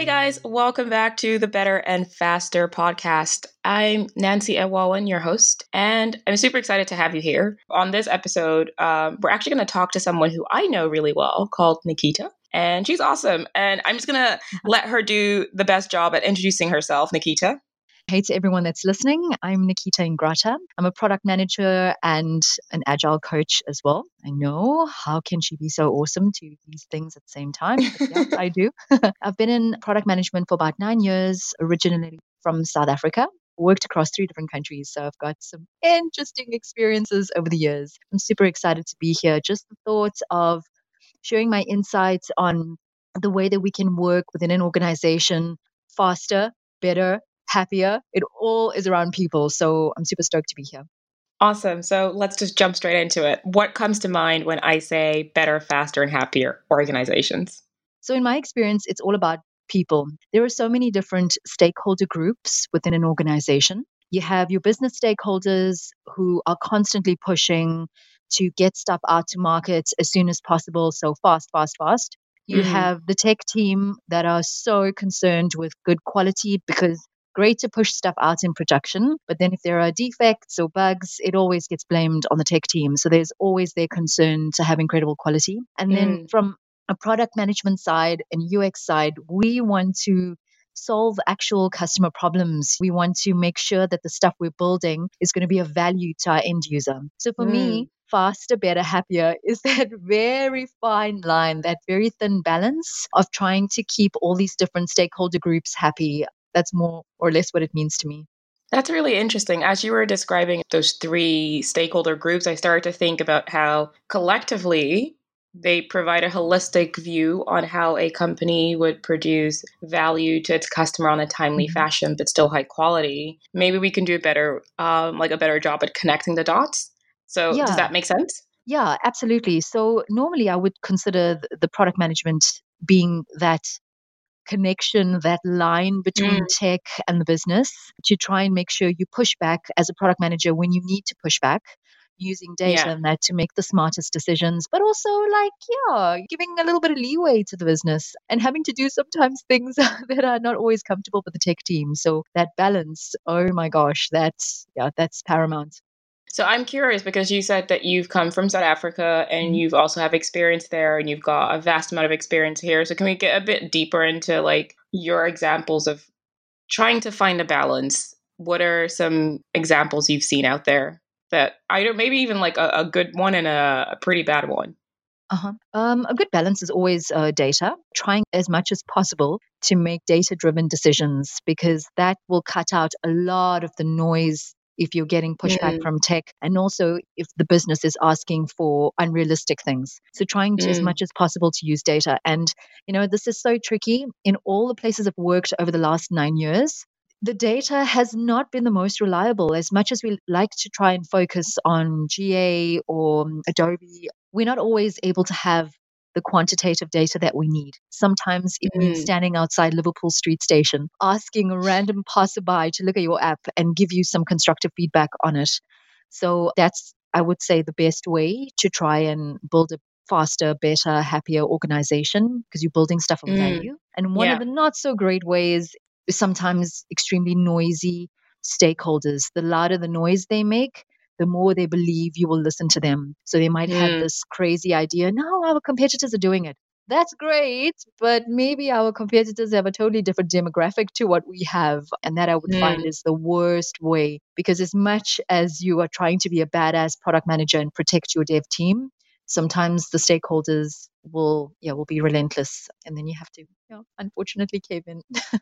Hey guys, welcome back to the Better and Faster podcast. I'm Nancy Ewawan, your host, and I'm super excited to have you here. On this episode, um, we're actually going to talk to someone who I know really well called Nikita. And she's awesome. And I'm just going to let her do the best job at introducing herself. Nikita. Hey to everyone that's listening. I'm Nikita Ingrata. I'm a product manager and an agile coach as well. I know how can she be so awesome to these things at the same time? yeah, I do. I've been in product management for about nine years, originally from South Africa. Worked across three different countries, so I've got some interesting experiences over the years. I'm super excited to be here. Just the thoughts of sharing my insights on the way that we can work within an organization faster, better, happier. It all is around people. So I'm super stoked to be here. Awesome. So let's just jump straight into it. What comes to mind when I say better, faster, and happier organizations? So, in my experience, it's all about people. There are so many different stakeholder groups within an organization. You have your business stakeholders who are constantly pushing to get stuff out to market as soon as possible. So, fast, fast, fast. You mm-hmm. have the tech team that are so concerned with good quality because great to push stuff out in production, but then if there are defects or bugs, it always gets blamed on the tech team. So there's always their concern to have incredible quality. And then mm. from a product management side and UX side, we want to solve actual customer problems. We want to make sure that the stuff we're building is going to be of value to our end user. So for mm. me, faster, better, happier is that very fine line, that very thin balance of trying to keep all these different stakeholder groups happy that's more or less what it means to me. That's really interesting. As you were describing those three stakeholder groups, I started to think about how collectively they provide a holistic view on how a company would produce value to its customer on a timely mm-hmm. fashion, but still high quality. Maybe we can do a better, um, like a better job at connecting the dots. So, yeah. does that make sense? Yeah, absolutely. So, normally I would consider the product management being that connection, that line between mm. tech and the business to try and make sure you push back as a product manager when you need to push back using data yeah. and that to make the smartest decisions, but also like, yeah, giving a little bit of leeway to the business and having to do sometimes things that are not always comfortable for the tech team. So that balance, oh my gosh, that's yeah, that's paramount. So I'm curious because you said that you've come from South Africa and mm-hmm. you've also have experience there and you've got a vast amount of experience here. So can we get a bit deeper into like your examples of trying to find a balance? What are some examples you've seen out there that I don't maybe even like a, a good one and a, a pretty bad one? Uh-huh. Um, a good balance is always uh, data, trying as much as possible to make data driven decisions because that will cut out a lot of the noise if you're getting pushback mm. from tech and also if the business is asking for unrealistic things. So trying to, mm. as much as possible to use data. And, you know, this is so tricky. In all the places I've worked over the last nine years, the data has not been the most reliable. As much as we like to try and focus on GA or Adobe, we're not always able to have the quantitative data that we need. Sometimes it mm. means standing outside Liverpool Street Station, asking a random passerby to look at your app and give you some constructive feedback on it. So that's, I would say, the best way to try and build a faster, better, happier organization because you're building stuff of mm. value. And one yeah. of the not so great ways is sometimes extremely noisy stakeholders. The louder the noise they make, the more they believe you will listen to them. So they might mm. have this crazy idea, no, our competitors are doing it. That's great, but maybe our competitors have a totally different demographic to what we have. And that I would mm. find is the worst way because, as much as you are trying to be a badass product manager and protect your dev team, sometimes the stakeholders will yeah will be relentless and then you have to you know unfortunately cave in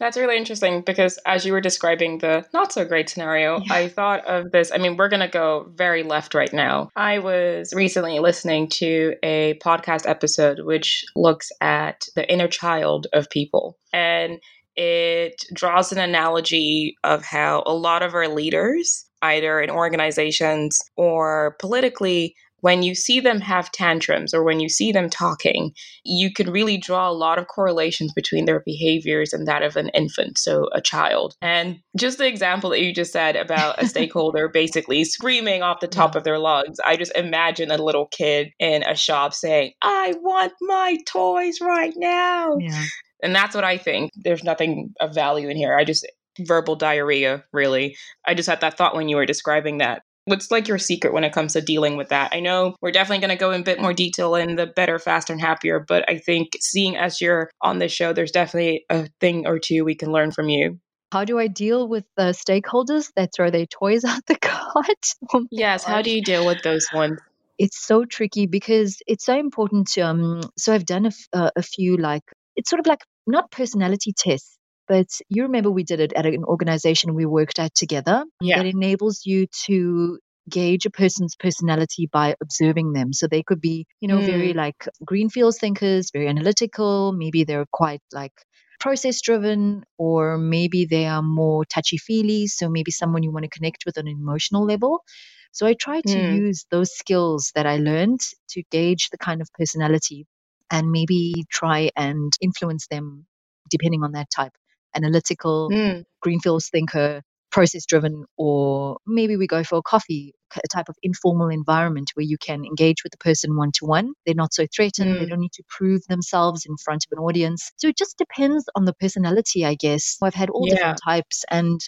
That's really interesting because as you were describing the not so great scenario, yeah. I thought of this. I mean, we're going to go very left right now. I was recently listening to a podcast episode which looks at the inner child of people. And it draws an analogy of how a lot of our leaders, either in organizations or politically, when you see them have tantrums or when you see them talking, you can really draw a lot of correlations between their behaviors and that of an infant, so a child. And just the example that you just said about a stakeholder basically screaming off the top of their lungs, I just imagine a little kid in a shop saying, I want my toys right now. Yeah. And that's what I think. There's nothing of value in here. I just verbal diarrhea, really. I just had that thought when you were describing that. What's like your secret when it comes to dealing with that? I know we're definitely going to go in a bit more detail in the better, faster, and happier, but I think seeing as you're on this show, there's definitely a thing or two we can learn from you. How do I deal with the stakeholders that throw their toys out the cart? Oh yes, how do you deal with those ones? It's so tricky because it's so important to. Um, so I've done a, f- uh, a few like it's sort of like not personality tests, but you remember we did it at an organization we worked at together. Yeah. That enables you to gauge a person's personality by observing them. So they could be, you know, mm. very like greenfields thinkers, very analytical. Maybe they're quite like process driven, or maybe they are more touchy feely. So maybe someone you want to connect with on an emotional level. So I try to mm. use those skills that I learned to gauge the kind of personality and maybe try and influence them depending on that type analytical, mm. greenfields thinker, process driven, or maybe we go for a coffee, a type of informal environment where you can engage with the person one to one. They're not so threatened. Mm. They don't need to prove themselves in front of an audience. So it just depends on the personality, I guess. I've had all yeah. different types, and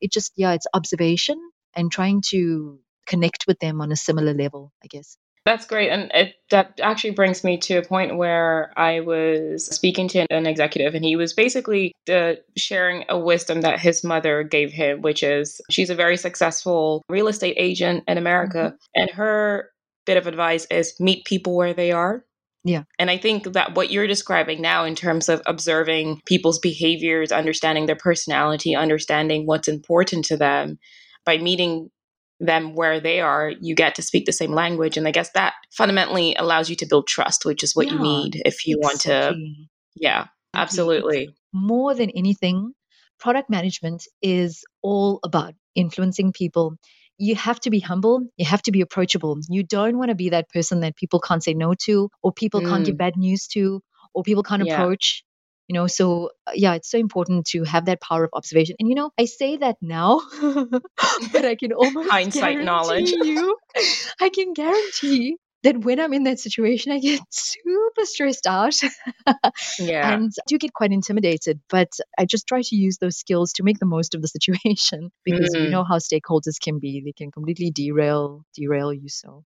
it just, yeah, it's observation and trying to connect with them on a similar level, I guess. That's great. And it, that actually brings me to a point where I was speaking to an executive, and he was basically uh, sharing a wisdom that his mother gave him, which is she's a very successful real estate agent in America. Mm-hmm. And her bit of advice is meet people where they are. Yeah. And I think that what you're describing now in terms of observing people's behaviors, understanding their personality, understanding what's important to them by meeting them where they are, you get to speak the same language. And I guess that fundamentally allows you to build trust, which is what yeah, you need if you exactly. want to. Yeah, absolutely. More than anything, product management is all about influencing people. You have to be humble. You have to be approachable. You don't want to be that person that people can't say no to, or people mm. can't give bad news to, or people can't yeah. approach you know so uh, yeah it's so important to have that power of observation. And you know i say that now but i can almost hindsight knowledge. you i can guarantee that when i'm in that situation i get super stressed out yeah. and do get quite intimidated but i just try to use those skills to make the most of the situation because mm. you know how stakeholders can be. They can completely derail derail you so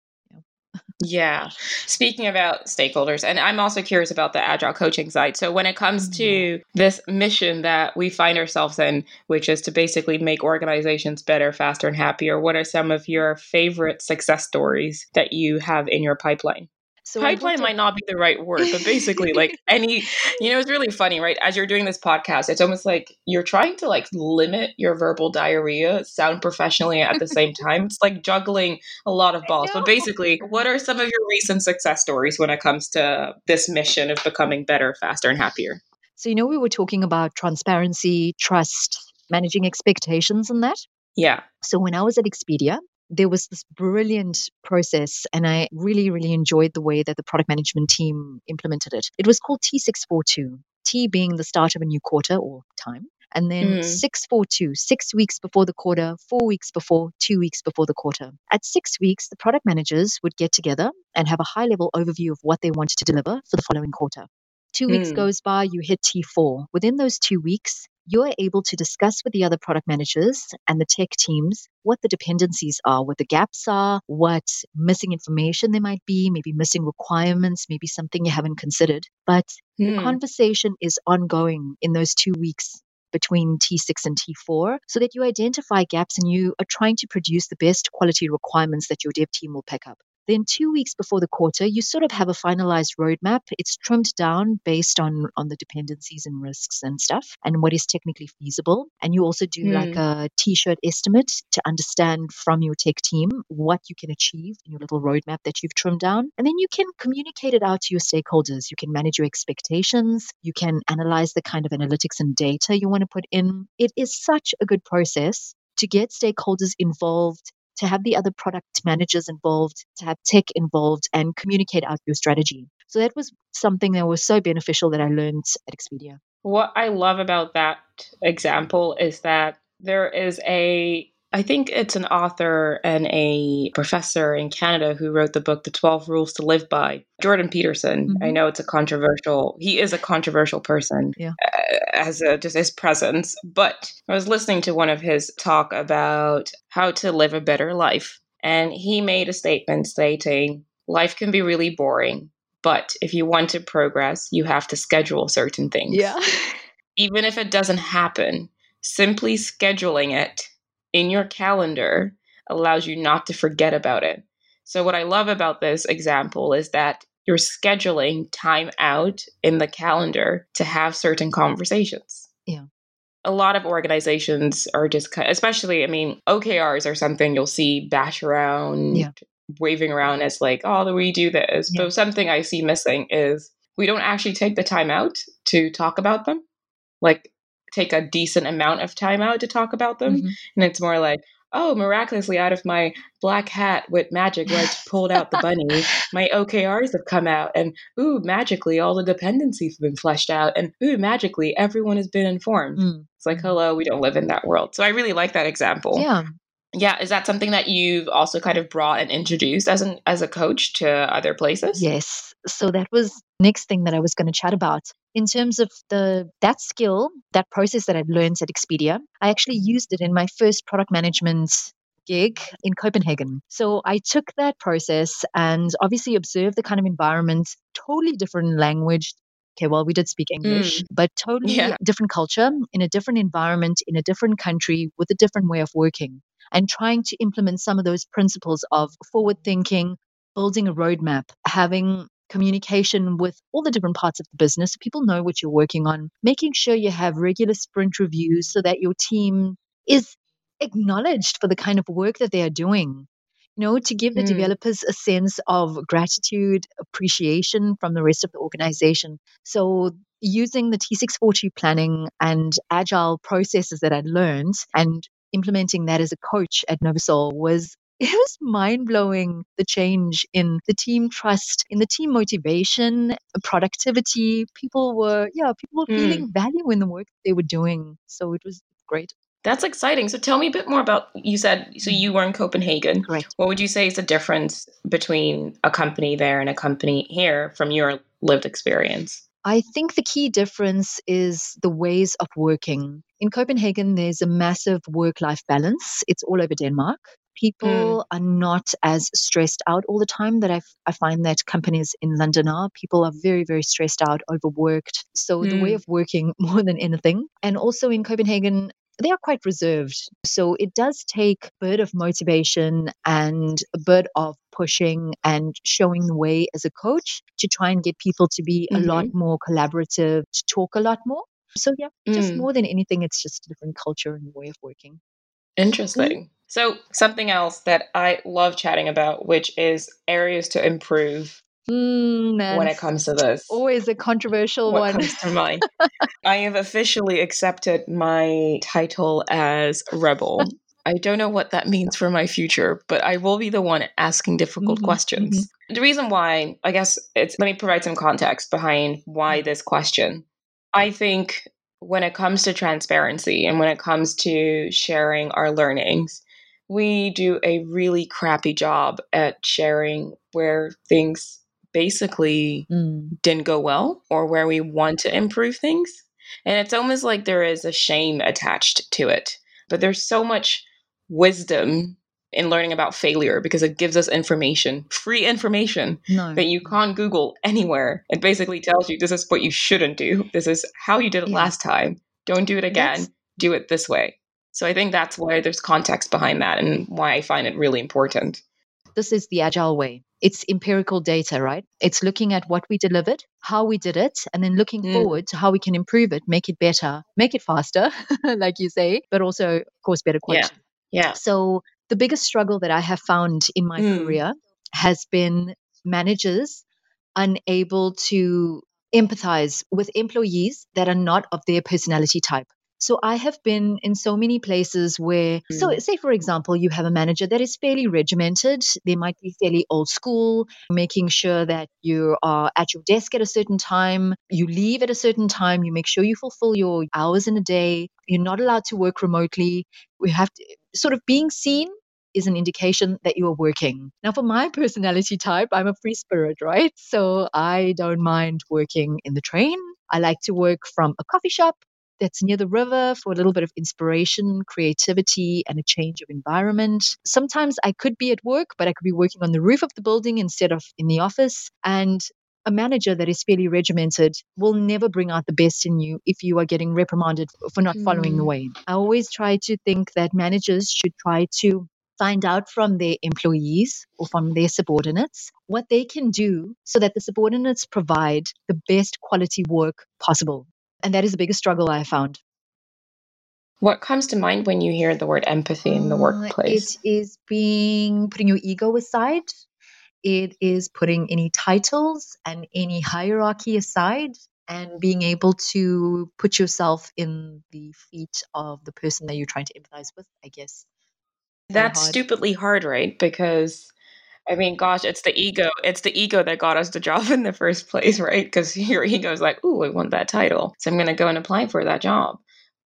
yeah. Speaking about stakeholders, and I'm also curious about the agile coaching side. So, when it comes to mm-hmm. this mission that we find ourselves in, which is to basically make organizations better, faster, and happier, what are some of your favorite success stories that you have in your pipeline? So pipeline might not be the right word, but basically, like any, you know, it's really funny, right? As you're doing this podcast, it's almost like you're trying to like limit your verbal diarrhea, sound professionally at the same time. It's like juggling a lot of balls. But basically, what are some of your recent success stories when it comes to this mission of becoming better, faster, and happier? So, you know, we were talking about transparency, trust, managing expectations, and that. Yeah. So, when I was at Expedia, there was this brilliant process, and I really, really enjoyed the way that the product management team implemented it. It was called T642, T being the start of a new quarter or time. And then mm. 642, six weeks before the quarter, four weeks before, two weeks before the quarter. At six weeks, the product managers would get together and have a high level overview of what they wanted to deliver for the following quarter. Two weeks mm. goes by, you hit T4. Within those two weeks, you're able to discuss with the other product managers and the tech teams what the dependencies are, what the gaps are, what missing information there might be, maybe missing requirements, maybe something you haven't considered. But the hmm. conversation is ongoing in those two weeks between T6 and T4 so that you identify gaps and you are trying to produce the best quality requirements that your dev team will pick up. Then two weeks before the quarter, you sort of have a finalized roadmap. It's trimmed down based on on the dependencies and risks and stuff, and what is technically feasible. And you also do mm. like hmm. a t-shirt estimate to understand from your tech team what you can achieve in your little roadmap that you've trimmed down, and then you can communicate it out to your stakeholders. You can manage your expectations. You can analyze the kind of analytics and data you want to put in. It is such a good process to get stakeholders involved to have the other product managers involved, to have tech involved, and communicate out your strategy. So that was something that was so beneficial that I learned at Expedia. What I love about that example is that there is a I think it's an author and a professor in Canada who wrote the book The 12 Rules to Live By. Jordan Peterson. Mm-hmm. I know it's a controversial he is a controversial person yeah. Uh, as a, just his presence, but I was listening to one of his talk about how to live a better life and he made a statement stating life can be really boring, but if you want to progress, you have to schedule certain things. Yeah. Even if it doesn't happen, simply scheduling it in your calendar allows you not to forget about it. So, what I love about this example is that you're scheduling time out in the calendar to have certain conversations. Yeah. A lot of organizations are just, especially, I mean, OKRs are something you'll see bash around, yeah. waving around as like, oh, the we do this. Yeah. But something I see missing is we don't actually take the time out to talk about them. Like, take a decent amount of time out to talk about them. Mm-hmm. And it's more like, oh, miraculously out of my black hat with magic where I pulled out the bunny, my OKRs have come out. And ooh, magically all the dependencies have been fleshed out. And ooh, magically everyone has been informed. Mm. It's like, hello, we don't live in that world. So I really like that example. Yeah. Yeah, is that something that you've also kind of brought and introduced as an as a coach to other places? Yes. So that was next thing that I was going to chat about. In terms of the that skill, that process that I've learned at Expedia, I actually used it in my first product management gig in Copenhagen. So I took that process and obviously observed the kind of environment, totally different language. Okay, well, we did speak English, mm. but totally yeah. different culture in a different environment, in a different country with a different way of working and trying to implement some of those principles of forward thinking, building a roadmap, having communication with all the different parts of the business so people know what you're working on, making sure you have regular sprint reviews so that your team is acknowledged for the kind of work that they are doing. You know, to give the mm. developers a sense of gratitude, appreciation from the rest of the organization. So, using the T642 planning and agile processes that I'd learned and implementing that as a coach at Novasol was it was mind blowing the change in the team trust, in the team motivation, productivity. People were, yeah, people were mm. feeling value in the work they were doing. So it was great. That's exciting. So tell me a bit more about you said so you were in Copenhagen. Right. What would you say is the difference between a company there and a company here from your lived experience? I think the key difference is the ways of working. In Copenhagen, there's a massive work life balance. It's all over Denmark. People mm. are not as stressed out all the time that I, I find that companies in London are. People are very, very stressed out, overworked. So mm. the way mm. of working more than anything. And also in Copenhagen, they are quite reserved. So it does take a bit of motivation and a bit of pushing and showing the way as a coach to try and get people to be mm-hmm. a lot mm-hmm. more collaborative, to talk a lot more. So yeah, just mm. more than anything, it's just a different culture and way of working. Interesting. Mm. So something else that I love chatting about, which is areas to improve Mm, when it comes to this. Always a controversial what one. comes to mind. I have officially accepted my title as rebel. I don't know what that means for my future, but I will be the one asking difficult mm-hmm, questions. Mm-hmm. The reason why, I guess it's let me provide some context behind why this question. I think when it comes to transparency and when it comes to sharing our learnings, we do a really crappy job at sharing where things basically mm. didn't go well or where we want to improve things. And it's almost like there is a shame attached to it. But there's so much wisdom in learning about failure because it gives us information, free information no. that you can't Google anywhere. It basically tells you this is what you shouldn't do. This is how you did it yeah. last time. Don't do it again. Do it this way. So I think that's why there's context behind that and why I find it really important. This is the agile way. It's empirical data, right? It's looking at what we delivered, how we did it, and then looking mm. forward to how we can improve it, make it better, make it faster, like you say, but also, of course, better quality. Yeah. yeah. So the biggest struggle that I have found in my mm. career has been managers unable to empathize with employees that are not of their personality type. So I have been in so many places where, mm. so say for example, you have a manager that is fairly regimented. They might be fairly old school, making sure that you are at your desk at a certain time, you leave at a certain time, you make sure you fulfill your hours in a day. You're not allowed to work remotely. We have to, sort of being seen is an indication that you are working. Now, for my personality type, I'm a free spirit, right? So I don't mind working in the train. I like to work from a coffee shop that's near the river for a little bit of inspiration, creativity, and a change of environment. Sometimes I could be at work, but I could be working on the roof of the building instead of in the office. And a manager that is fairly regimented will never bring out the best in you if you are getting reprimanded for not mm. following the hmm. way. I always try to think that managers should try to find out from their employees or from their subordinates what they can do so that the subordinates provide the best quality work possible. And that is the biggest struggle I found. What comes to mind when you hear the word empathy in the uh, workplace? It is being putting your ego aside. It is putting any titles and any hierarchy aside and being able to put yourself in the feet of the person that you're trying to empathize with, I guess. That's hard. stupidly hard, right? Because I mean, gosh, it's the ego. It's the ego that got us the job in the first place, right? Because your ego is like, "Ooh, I want that title, so I'm going to go and apply for that job."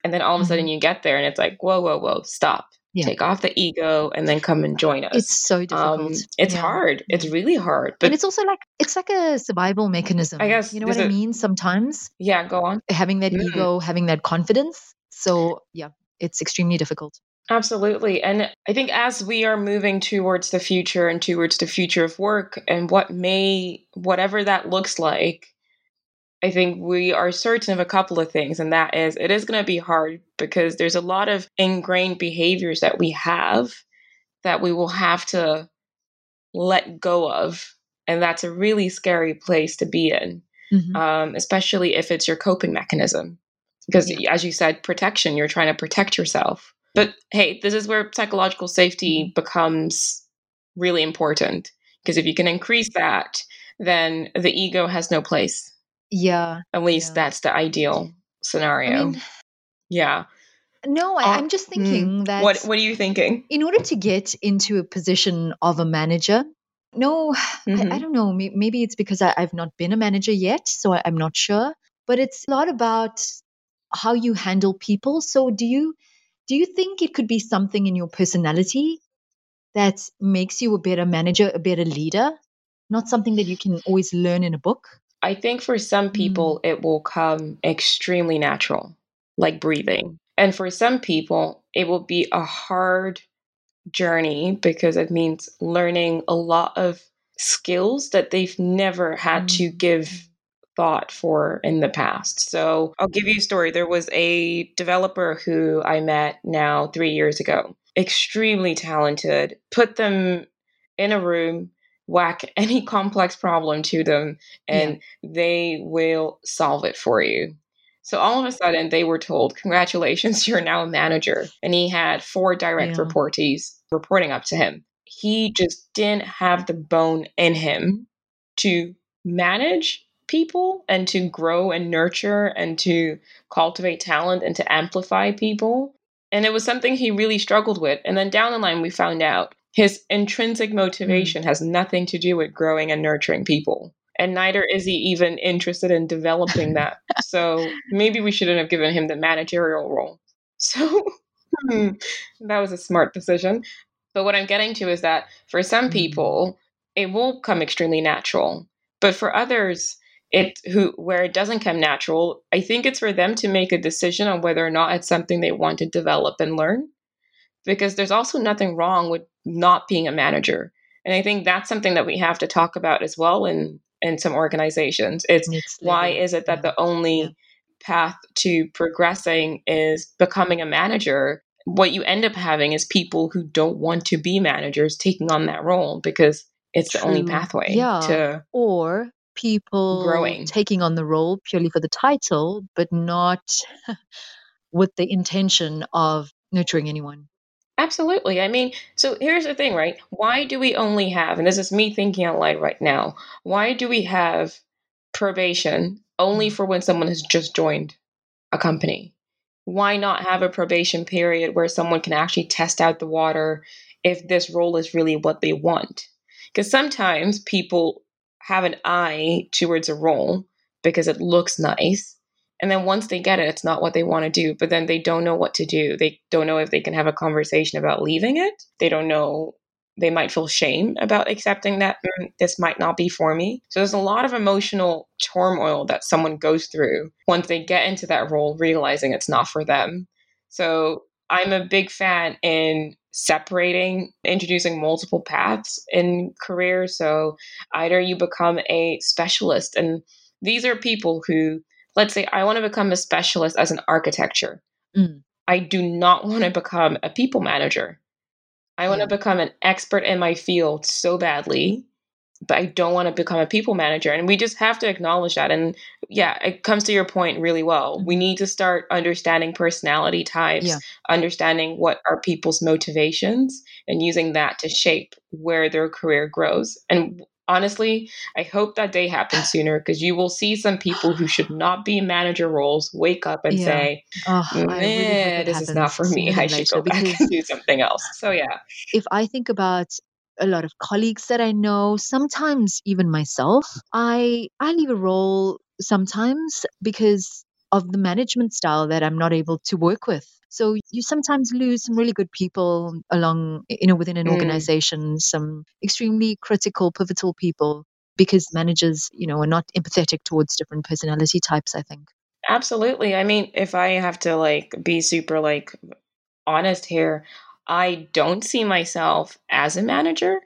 And then all of a sudden, mm-hmm. you get there, and it's like, "Whoa, whoa, whoa! Stop! Yeah. Take off the ego, and then come and join us." It's so difficult. Um, it's yeah. hard. It's really hard. But and it's also like it's like a survival mechanism. I guess you know what I mean. Sometimes, yeah. Go on. Having that mm. ego, having that confidence. So yeah, it's extremely difficult. Absolutely. And I think as we are moving towards the future and towards the future of work and what may, whatever that looks like, I think we are certain of a couple of things. And that is, it is going to be hard because there's a lot of ingrained behaviors that we have that we will have to let go of. And that's a really scary place to be in, mm-hmm. um, especially if it's your coping mechanism. Because, yeah. as you said, protection, you're trying to protect yourself but hey, this is where psychological safety becomes really important. Because if you can increase that, then the ego has no place. Yeah. At least yeah. that's the ideal scenario. I mean, yeah. No, I, am uh, just thinking mm, that. What What are you thinking? In order to get into a position of a manager, no, mm-hmm. I, I, mm-hmm. don't know. Maybe it's because I, have not been a manager yet, so I, I'm not sure. But it's a lot about how you handle people. So, do you do you think it could be something in your personality that makes you a better manager, a better leader? Not something that you can always learn in a book? I think for some people, mm. it will come extremely natural, like breathing. And for some people, it will be a hard journey because it means learning a lot of skills that they've never had mm. to give thought for in the past. So I'll give you a story. There was a developer who I met now three years ago, extremely talented, put them in a room, whack any complex problem to them, and yeah. they will solve it for you. So all of a sudden, they were told, Congratulations, you're now a manager. And he had four direct yeah. reportees reporting up to him. He just didn't have the bone in him to manage people and to grow and nurture and to cultivate talent and to amplify people. And it was something he really struggled with. And then down the line, we found out his intrinsic motivation mm. has nothing to do with growing and nurturing people. And neither is he even interested in developing that. so maybe we shouldn't have given him the managerial role. So hmm, that was a smart decision. But what I'm getting to is that for some mm. people, it will come extremely natural. But for others, it who where it doesn't come natural i think it's for them to make a decision on whether or not it's something they want to develop and learn because there's also nothing wrong with not being a manager and i think that's something that we have to talk about as well in in some organizations it's, why is it that the only yeah. path to progressing is becoming a manager what you end up having is people who don't want to be managers taking on that role because it's True. the only pathway yeah. to or people growing. taking on the role purely for the title but not with the intention of nurturing anyone. Absolutely i mean so here's the thing right? Why do we only have and this is me thinking out loud right now why do we have probation only mm. for when someone has just joined a company? Why not have a probation period where someone can actually test out the water if this role is really what they want? Because sometimes people have an eye towards a role because it looks nice. And then once they get it, it's not what they want to do, but then they don't know what to do. They don't know if they can have a conversation about leaving it. They don't know they might feel shame about accepting that mm, this might not be for me. So there's a lot of emotional turmoil that someone goes through once they get into that role, realizing it's not for them. So I'm a big fan in separating, introducing multiple paths in career. So either you become a specialist, and these are people who, let's say, I want to become a specialist as an architecture. Mm. I do not want to become a people manager. I want to become an expert in my field so badly, but I don't want to become a people manager. And we just have to acknowledge that. And yeah, it comes to your point really well. We need to start understanding personality types, yeah. understanding what are people's motivations, and using that to shape where their career grows. And honestly, I hope that day happens sooner because you will see some people who should not be in manager roles wake up and yeah. say, oh, really this is not for me. I should go back and do something else. So, yeah. If I think about a lot of colleagues that I know, sometimes even myself, I I leave a role sometimes because of the management style that I'm not able to work with. So you sometimes lose some really good people along, you know, within an mm. organization, some extremely critical, pivotal people because managers, you know, are not empathetic towards different personality types, I think. Absolutely. I mean, if I have to like be super like honest here, I don't see myself as a manager.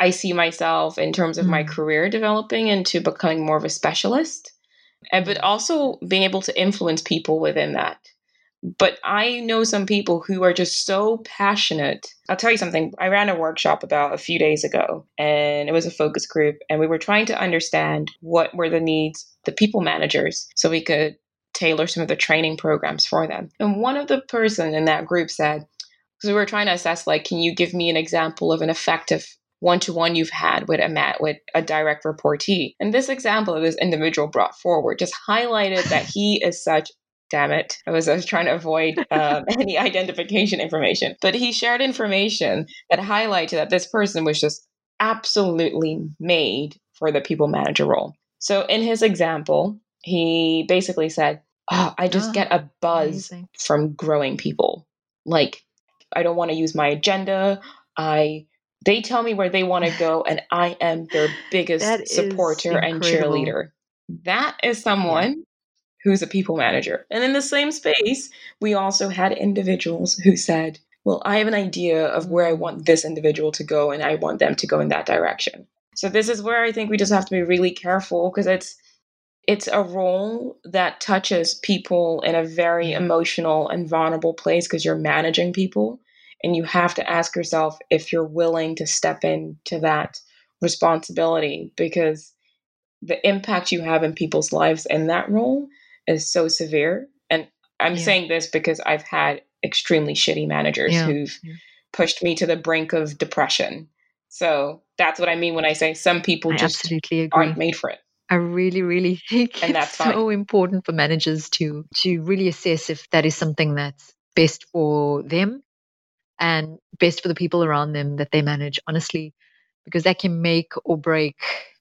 I see myself in terms of mm. my career developing into becoming more of a specialist, but also being able to influence people within that. But I know some people who are just so passionate. I'll tell you something. I ran a workshop about a few days ago, and it was a focus group, and we were trying to understand what were the needs, the people managers, so we could tailor some of the training programs for them. And one of the person in that group said, because we were trying to assess, like, can you give me an example of an effective one-to-one you've had with a mat with a direct reportee and this example of this individual brought forward just highlighted that he is such damn it. I was, I was trying to avoid um, any identification information. But he shared information that highlighted that this person was just absolutely made for the people manager role. So in his example, he basically said, Oh, I just oh, get a buzz amazing. from growing people. Like, I don't want to use my agenda. I they tell me where they want to go, and I am their biggest supporter and cheerleader. That is someone who's a people manager. And in the same space, we also had individuals who said, Well, I have an idea of where I want this individual to go, and I want them to go in that direction. So this is where I think we just have to be really careful because it's it's a role that touches people in a very mm-hmm. emotional and vulnerable place because you're managing people and you have to ask yourself if you're willing to step into that responsibility because the impact you have in people's lives in that role is so severe. And I'm yeah. saying this because I've had extremely shitty managers yeah. who've yeah. pushed me to the brink of depression. So that's what I mean when I say some people I just aren't made for it. I really, really think and that's it's so important for managers to to really assess if that is something that's best for them and best for the people around them that they manage. Honestly, because that can make or break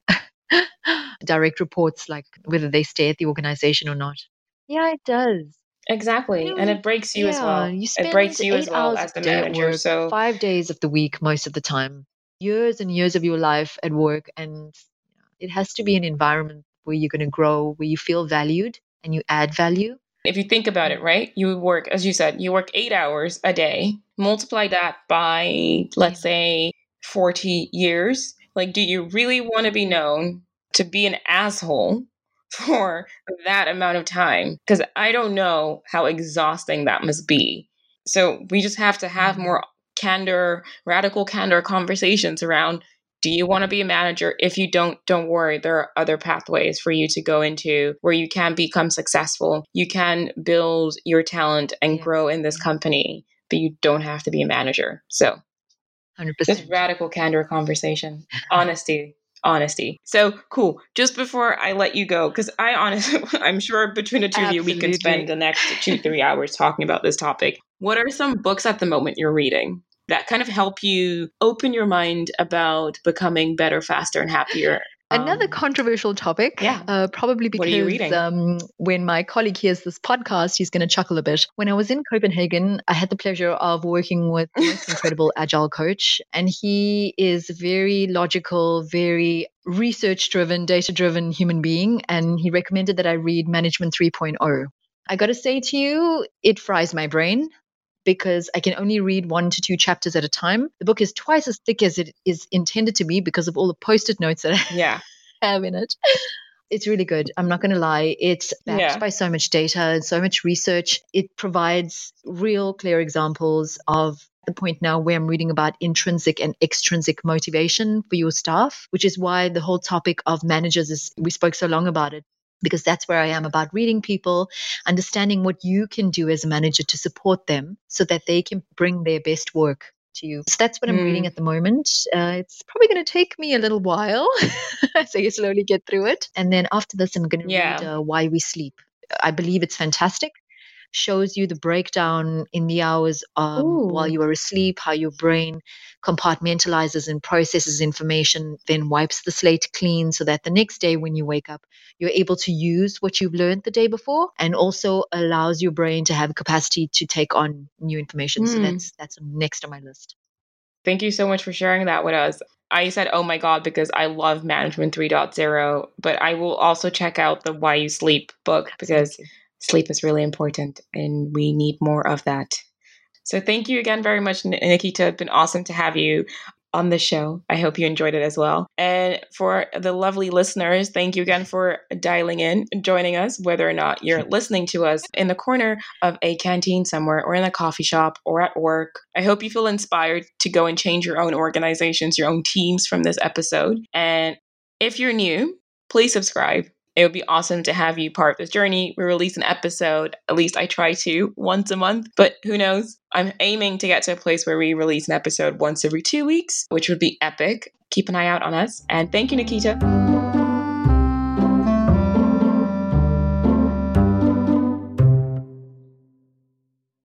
direct reports, like whether they stay at the organization or not. Yeah, it does. Exactly. You know, and it breaks you yeah, as well. You it breaks you as well as the manager. Work, so five days of the week, most of the time, years and years of your life at work. And it has to be an environment where you're going to grow, where you feel valued and you add value. If you think about it, right? You work, as you said, you work eight hours a day, multiply that by, let's say, 40 years. Like, do you really want to be known to be an asshole for that amount of time because I don't know how exhausting that must be. So we just have to have mm-hmm. more candor, radical candor conversations around do you want to be a manager? If you don't, don't worry. There are other pathways for you to go into where you can become successful. You can build your talent and grow in this company, but you don't have to be a manager. So 100%. This radical candor conversation, honesty, honesty. So cool. Just before I let you go, because I honestly, I'm sure between the two Absolutely. of you, we could spend the next two, three hours talking about this topic. What are some books at the moment you're reading that kind of help you open your mind about becoming better, faster, and happier Another um, controversial topic. Yeah. Uh, probably because um, when my colleague hears this podcast, he's going to chuckle a bit. When I was in Copenhagen, I had the pleasure of working with most incredible agile coach, and he is very logical, very research driven, data driven human being. And he recommended that I read Management 3.0. I got to say to you, it fries my brain because I can only read one to two chapters at a time. The book is twice as thick as it is intended to be because of all the post it notes that I yeah. have in it. It's really good. I'm not going to lie. It's backed yeah. by so much data and so much research. It provides real clear examples of the point now where I'm reading about intrinsic and extrinsic motivation for your staff, which is why the whole topic of managers is we spoke so long about it because that's where I am about reading people, understanding what you can do as a manager to support them so that they can bring their best work to you. So that's what I'm reading mm. at the moment. Uh, it's probably going to take me a little while so you slowly get through it. And then after this, I'm going to yeah. read uh, Why We Sleep. I believe it's fantastic shows you the breakdown in the hours um, while you are asleep, how your brain compartmentalizes and processes information, then wipes the slate clean so that the next day when you wake up, you're able to use what you've learned the day before and also allows your brain to have capacity to take on new information. Mm. So hmm. that's that's next on my list. Thank you so much for sharing that with us. I said, oh my God, because I love Management 3.0, but I will also check out the Why You Sleep book because sleep is really important and we need more of that. So thank you again very much, Nikita. It's been awesome to have you on the show. I hope you enjoyed it as well. And for the lovely listeners, thank you again for dialing in, joining us, whether or not you're listening to us in the corner of a canteen somewhere or in a coffee shop or at work. I hope you feel inspired to go and change your own organizations, your own teams from this episode. And if you're new, please subscribe it would be awesome to have you part of this journey. We release an episode, at least I try to, once a month, but who knows? I'm aiming to get to a place where we release an episode once every two weeks, which would be epic. Keep an eye out on us. And thank you, Nikita.